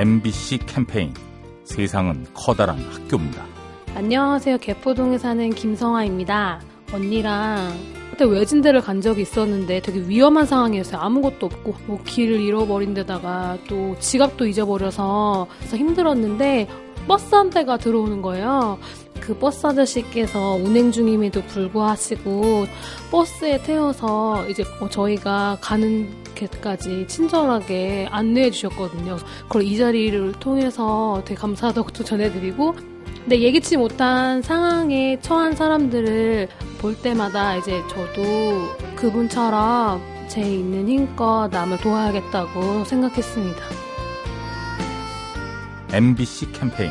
MBC 캠페인 세상은 커다란 학교입니다. 안녕하세요. 개포동에 사는 김성아입니다. 언니랑 그때 외진데를 간 적이 있었는데 되게 위험한 상황이었어요. 아무것도 없고 뭐 길을 잃어버린 데다가 또 지갑도 잊어버려서 힘들었는데 버스 한 대가 들어오는 거예요. 그 버스 아저씨께서 운행 중임에도 불구하시고 버스에 태워서 이제 뭐 저희가 가는 데까지 친절하게 안내해 주셨거든요. 그걸 이 자리를 통해서 되게 감사하다고 또 전해드리고 근데 예기치 못한 상황에 처한 사람들을 볼 때마다 이제 저도 그분처럼 제 있는 힘껏 남을 도와야겠다고 생각했습니다. MBC 캠페인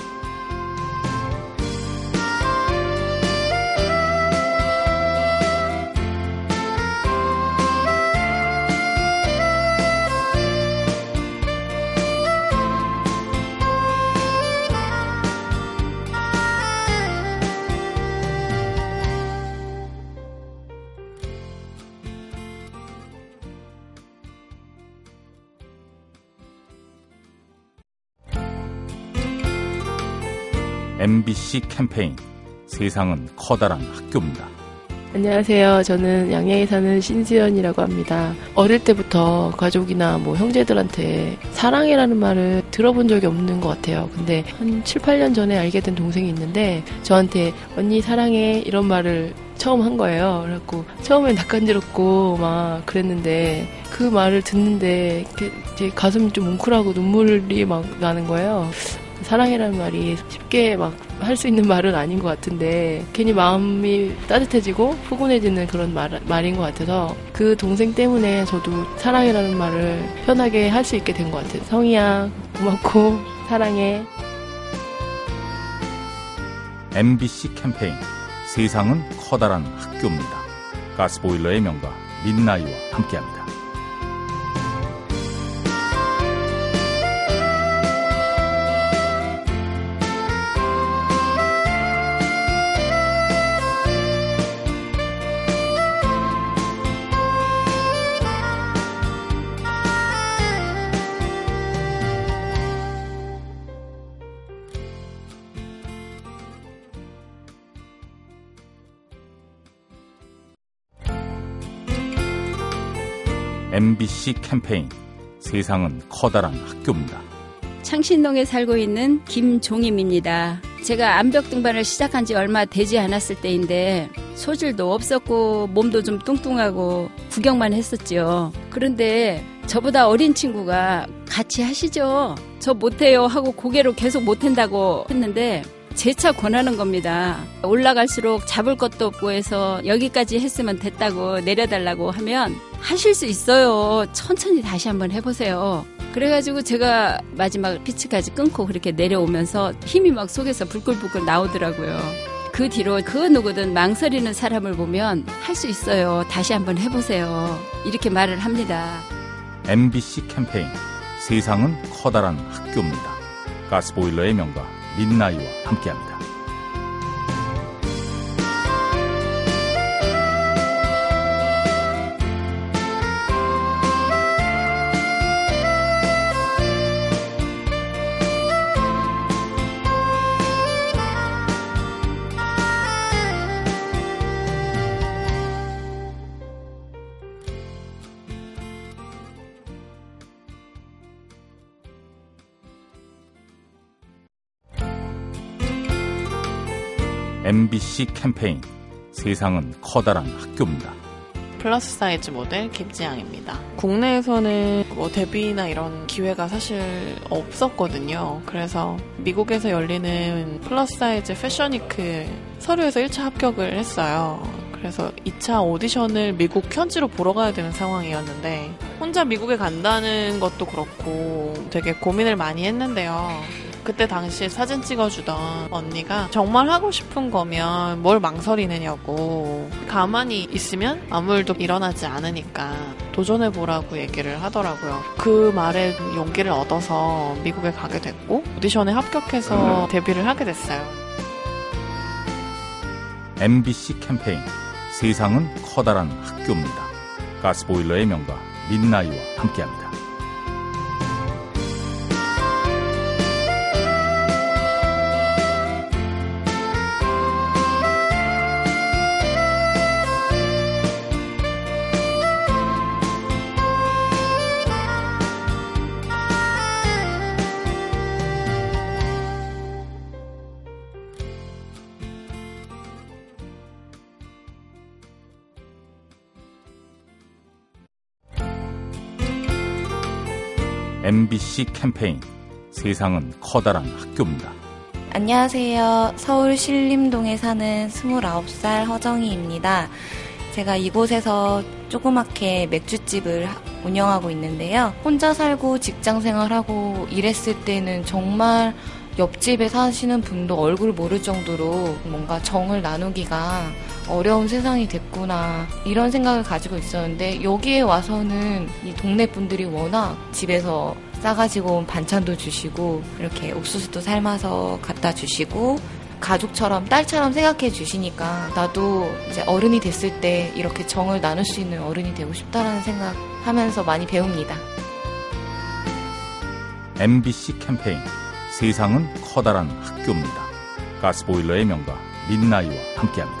MBC 캠페인 세상은 커다란 학교입니다. 안녕하세요. 저는 양양에 사는 신수연이라고 합니다. 어릴 때부터 가족이나 뭐 형제들한테 사랑해라는 말을 들어본 적이 없는 것 같아요. 근데 한 7, 8년 전에 알게 된 동생이 있는데 저한테 언니 사랑해 이런 말을 처음 한 거예요. 그래갖고 처음엔 낯간지럽고 막 그랬는데 그 말을 듣는데 이렇게 가슴이 좀 뭉클하고 눈물이 막 나는 거예요. 사랑이라는 말이 쉽게 막 할 수 있는 말은 아닌 것 같은데 괜히 마음이 따뜻해지고 푸근해지는 그런 말, 말인 것 같아서 그 동생 때문에 저도 사랑이라는 말을 편하게 할 수 있게 된 것 같아요. 성희야 고맙고 사랑해. MBC 캠페인 세상은 커다란 학교입니다. 가스보일러의 명가 민나이와 함께합니다. MBC 캠페인 세상은 커다란 학교입니다. 창신동에 살고 있는 김종임입니다. 제가 암벽 등반을 시작한 지 얼마 되지 않았을 때인데 소질도 없었고 몸도 좀 뚱뚱하고 구경만 했었죠. 그런데 저보다 어린 친구가 같이 하시죠. 저 못해요 하고 고개로 계속 못한다고 했는데 재차 권하는 겁니다. 올라갈수록 잡을 것도 없고 해서 여기까지 했으면 됐다고 내려달라고 하면 하실 수 있어요. 천천히 다시 한번 해보세요. 그래가지고 제가 마지막 피치까지 끊고 그렇게 내려오면서 힘이 막 속에서 불끌불끌 나오더라고요. 그 뒤로 그 누구든 망설이는 사람을 보면 할 수 있어요. 다시 한번 해보세요. 이렇게 말을 합니다. MBC 캠페인 세상은 커다란 학교입니다. 가스보일러의 명가 민나이와 함께합니다. MBC 캠페인 세상은 커다란 학교입니다. 플러스 사이즈 모델 김지양입니다. 국내에서는 뭐 데뷔나 이런 기회가 사실 없었거든요. 그래서 미국에서 열리는 플러스 사이즈 fashion week 서류에서 1차 합격을 했어요. 그래서 2차 오디션을 미국 현지로 보러 가야 되는 상황이었는데 혼자 미국에 간다는 것도 그렇고 되게 고민을 많이 했는데요. 그때 당시에 사진 찍어주던 언니가 정말 하고 싶은 거면 뭘 망설이느냐고 가만히 있으면 아무 일도 일어나지 않으니까 도전해보라고 얘기를 하더라고요. 그 말에 용기를 얻어서 미국에 가게 됐고 오디션에 합격해서 데뷔를 하게 됐어요. MBC 캠페인 세상은 커다란 학교입니다. 가스보일러의 명가 민나이와 함께합니다. MBC 캠페인 세상은 커다란 학교입니다. 안녕하세요. 서울 신림동에 사는 29살 허정희입니다. 제가 이곳에서 조그맣게 맥주집을 운영하고 있는데요. 혼자 살고 직장 생활하고 일했을 때는 정말 옆집에 사시는 분도 얼굴 모를 정도로 뭔가 정을 나누기가 어려운 세상이 됐구나 이런 생각을 가지고 있었는데 여기에 와서는 이 동네 분들이 워낙 집에서 싸가지고 온 반찬도 주시고 이렇게 옥수수도 삶아서 갖다 주시고 가족처럼 딸처럼 생각해 주시니까 나도 이제 어른이 됐을 때 이렇게 정을 나눌 수 있는 어른이 되고 싶다라는 생각 하면서 많이 배웁니다. MBC 캠페인 세상은 커다란 학교입니다. 가스보일러의 명가 민나이와 함께합니다.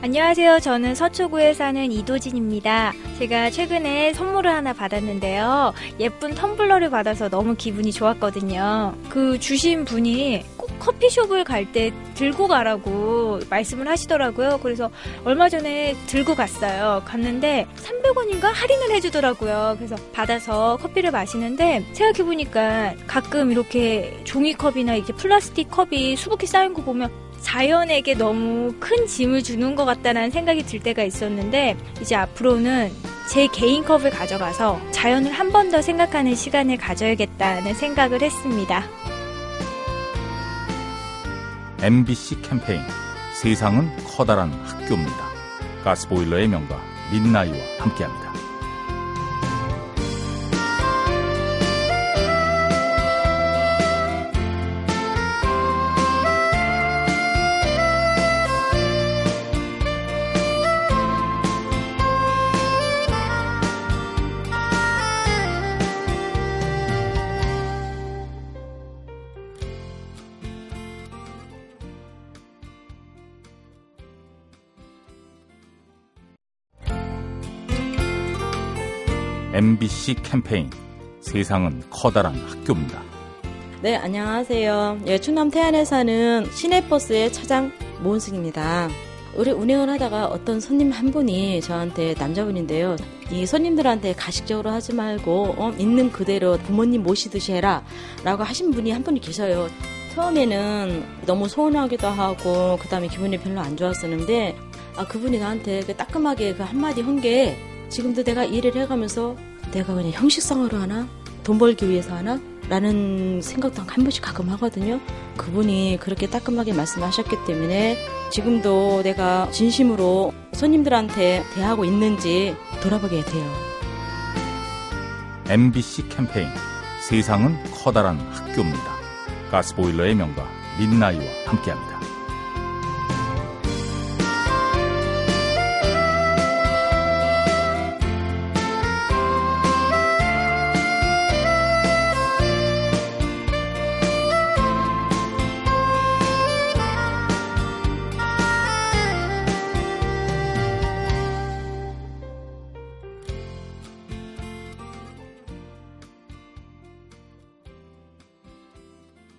안녕하세요. 저는 서초구에 사는 이도진입니다. 제가 최근에 선물을 하나 받았는데요. 예쁜 텀블러를 받아서 너무 기분이 좋았거든요. 그 주신 분이 꼭 커피숍을 갈 때 들고 가라고 말씀을 하시더라고요. 그래서 얼마 전에 들고 갔어요. 갔는데 300원인가 할인을 해주더라고요. 그래서 받아서 커피를 마시는데 생각해보니까 가끔 이렇게 종이컵이나 이렇게 플라스틱 컵이 수북히 쌓인 거 보면 자연에게 너무 큰 짐을 주는 것 같다는 생각이 들 때가 있었는데 이제 앞으로는 제 개인 컵을 가져가서 자연을 한 번 더 생각하는 시간을 가져야겠다는 생각을 했습니다. MBC 캠페인 세상은 커다란 학교입니다. 가스보일러의 명가 민나이와 함께합니다. MBC 캠페인 세상은 커다란 학교입니다. 네, 안녕하세요. 예, 충남 태안에 사는 시내버스의 차장 모은승입니다. 우리 운행을 하다가 어떤 손님 한 분이 저한테 남자분인데요. 이 손님들한테 가식적으로 하지 말고 어, 있는 그대로 부모님 모시듯이 해라 라고 하신 분이 한 분이 계셔요. 처음에는 너무 서운하기도 하고 그 다음에 기분이 별로 안 좋았었는데 아 그분이 나한테 그 따끔하게 그 한마디 한 게 지금도 내가 일을 해가면서 내가 그냥 형식상으로 하나 돈 벌기 위해서 하나 라는 생각도 한 번씩 가끔 하거든요. 그분이 그렇게 따끔하게 말씀하셨기 때문에 지금도 내가 진심으로 손님들한테 대하고 있는지 돌아보게 돼요. MBC 캠페인 세상은 커다란 학교입니다. 가스보일러의 명가 민나이와 함께합니다.